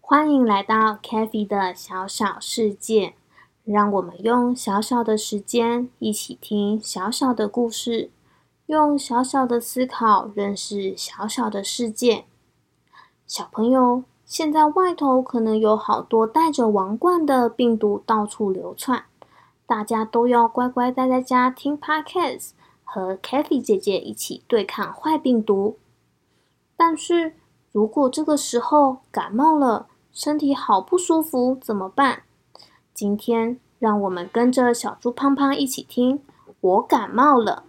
欢迎来到 k a f h y 的小小世界，让我们用小小的时间一起听小小的故事，用小小的思考认识小小的世界。小朋友，现在外头可能有好多带着王冠的病毒到处流窜，大家都要乖乖待在家听 Podcast，和 k a t h y 姐姐一起对抗坏病毒。但是如果这个时候感冒了，身体好不舒服怎么办？今天让我们跟着小猪胖胖一起听。我感冒了。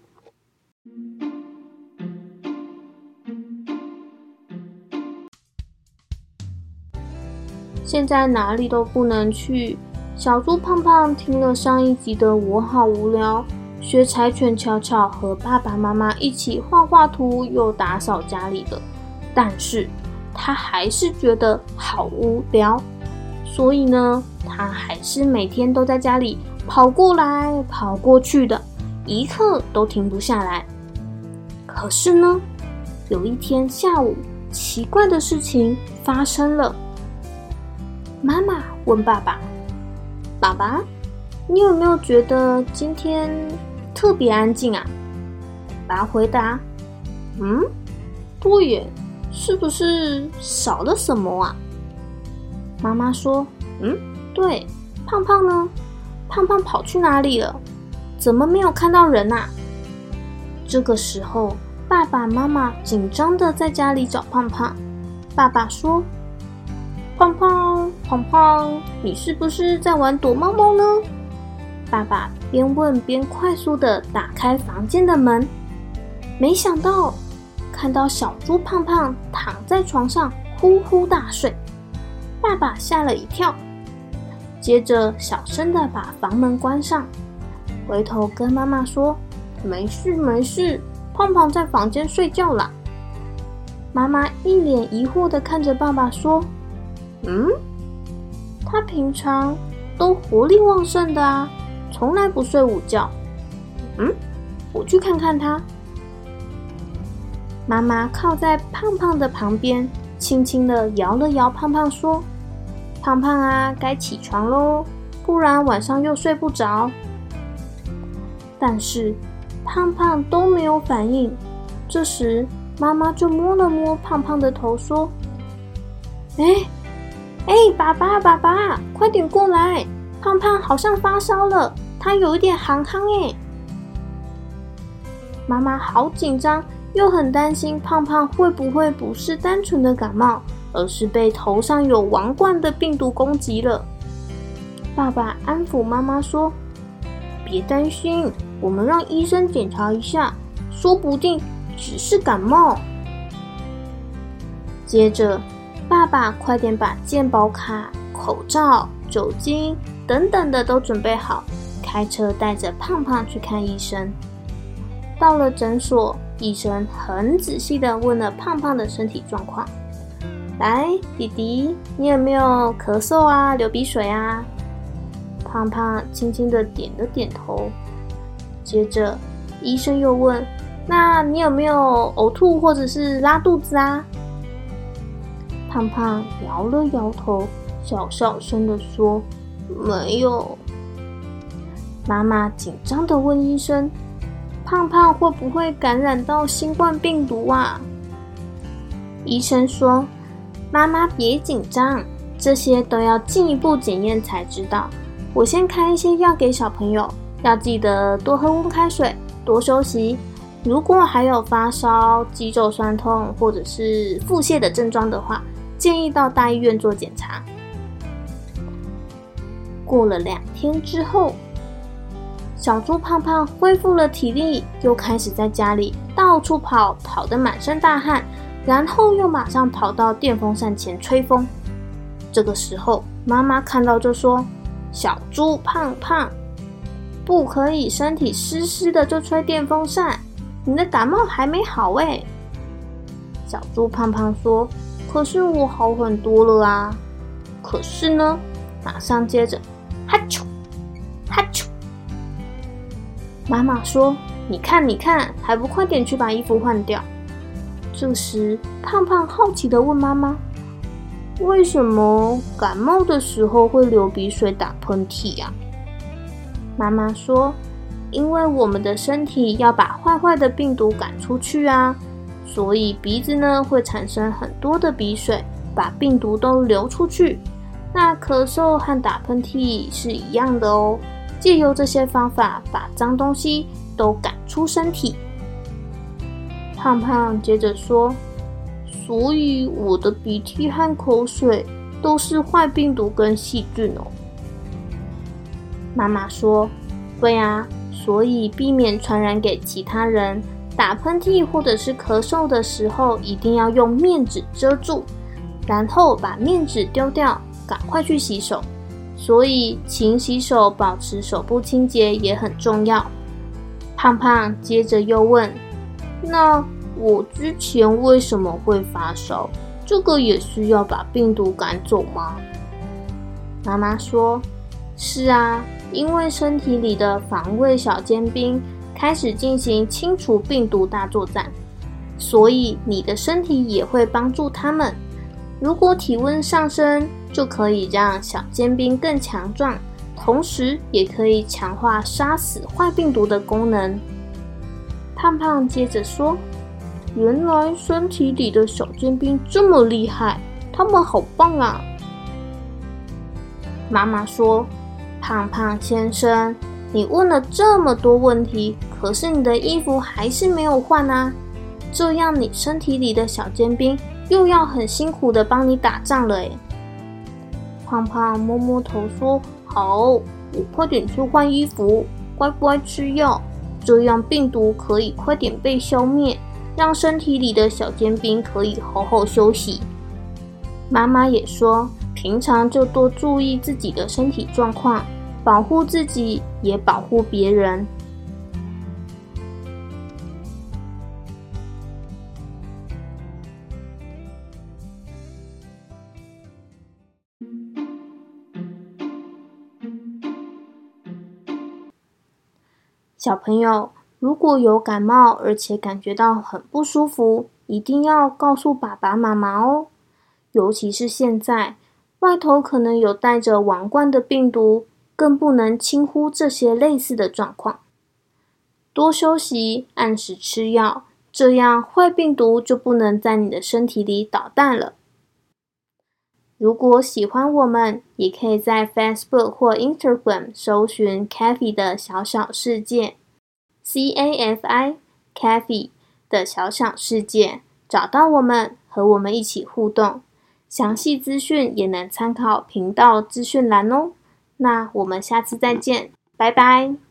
现在哪里都不能去。小猪胖胖听了上一集的《我好无聊》，学柴犬巧巧和爸爸妈妈一起画画图，又打扫家里的，但是。他还是觉得好无聊，所以呢，他还是每天都在家里跑过来跑过去的，一刻都停不下来。可是呢，有一天下午，奇怪的事情发生了。妈妈问爸爸：“爸爸，你有没有觉得今天特别安静啊？”爸爸回答：“嗯，对耶。”是不是少了什么啊？妈妈说：“嗯，对，胖胖呢？胖胖跑去哪里了？怎么没有看到人啊？”这个时候，爸爸妈妈紧张的在家里找胖胖。爸爸说：“胖胖，胖胖，你是不是在玩躲猫猫呢？”爸爸边问边快速的打开房间的门，没想到。看到小猪胖胖躺在床上呼呼大睡，爸爸吓了一跳，接着小声的把房门关上，回头跟妈妈说：“没事没事，胖胖在房间睡觉啦。”妈妈一脸疑惑的看着爸爸说：“嗯，他平常都活力旺盛的啊，从来不睡午觉。嗯，我去看看他。”妈妈靠在胖胖的旁边，轻轻的摇了摇胖胖，说：“胖胖啊，该起床喽，不然晚上又睡不着。”但是胖胖都没有反应。这时，妈妈就摸了摸胖胖的头，说：“哎，哎，爸爸，爸爸，快点过来！胖胖好像发烧了，他有一点寒寒哎。”妈妈好紧张。又很担心胖胖会不会不是单纯的感冒，而是被头上有王冠的病毒攻击了。爸爸安抚妈妈说：“别担心，我们让医生检查一下，说不定只是感冒。”接着，爸爸快点把健保卡、口罩、酒精等等的都准备好，开车带着胖胖去看医生。到了诊所。医生很仔细的问了胖胖的身体状况。来，弟弟，你有没有咳嗽啊、流鼻水啊？胖胖轻轻的点了点头。接着，医生又问：那你有没有呕吐或者是拉肚子啊？胖胖摇了摇头，小小声的说：没有。妈妈紧张的问医生。胖胖会不会感染到新冠病毒啊？医生说：“妈妈别紧张，这些都要进一步检验才知道。我先开一些药给小朋友，要记得多喝温开水，多休息。如果还有发烧、肌肉酸痛或者是腹泻的症状的话，建议到大医院做检查。”过了两天之后。小猪胖胖恢复了体力，又开始在家里到处跑，跑得满身大汗，然后又马上跑到电风扇前吹风。这个时候，妈妈看到就说：“小猪胖胖，不可以身体湿湿的就吹电风扇，你的感冒还没好哎。”小猪胖胖说：“可是我好很多了啊。”可是呢，马上接着，哈啾。哈啾妈妈说：“你看，你看，还不快点去把衣服换掉？”这时，胖胖好奇的问妈妈：“为什么感冒的时候会流鼻水、打喷嚏呀？”妈妈说：“因为我们的身体要把坏坏的病毒赶出去啊，所以鼻子呢会产生很多的鼻水，把病毒都流出去。那咳嗽和打喷嚏是一样的哦，借由这些方法把脏东西都赶出身体。”胖胖接着说：“所以我的鼻涕和口水都是坏病毒跟细菌哦。”妈妈说：“对啊，所以避免传染给其他人，打喷嚏或者是咳嗽的时候，一定要用面纸遮住，然后把面纸丢掉，赶快去洗手。所以勤洗手，保持手部清洁也很重要。”胖胖接着又问。那我之前为什么会发烧？这个也需要把病毒赶走吗？妈妈说：“是啊，因为身体里的防卫小尖兵开始进行清除病毒大作战，所以你的身体也会帮助他们。如果体温上升，就可以让小尖兵更强壮，同时也可以强化杀死坏病毒的功能。”胖胖接着说：“原来身体里的小尖兵这么厉害，他们好棒啊！”妈妈说：“胖胖先生，你问了这么多问题，可是你的衣服还是没有换啊！这样你身体里的小尖兵又要很辛苦的帮你打仗了。”哎，胖胖摸摸头说：“好，我快点去换衣服，乖乖吃药。”这样病毒可以快点被消灭，让身体里的小尖兵可以好好休息。妈妈也说，平常就多注意自己的身体状况，保护自己也保护别人。小朋友，如果有感冒，而且感觉到很不舒服，一定要告诉爸爸妈妈哦。尤其是现在，外头可能有带着王冠的病毒，更不能轻忽这些类似的状况。多休息，按时吃药，这样坏病毒就不能在你的身体里捣蛋了。如果喜欢我们，也可以在 Facebook 或 Instagram 搜寻 Cafe 的小小世界，C A F I Cafi 的小小世界，找到我们，和我们一起互动。详细资讯也能参考频道资讯栏哦。那我们下次再见，拜拜。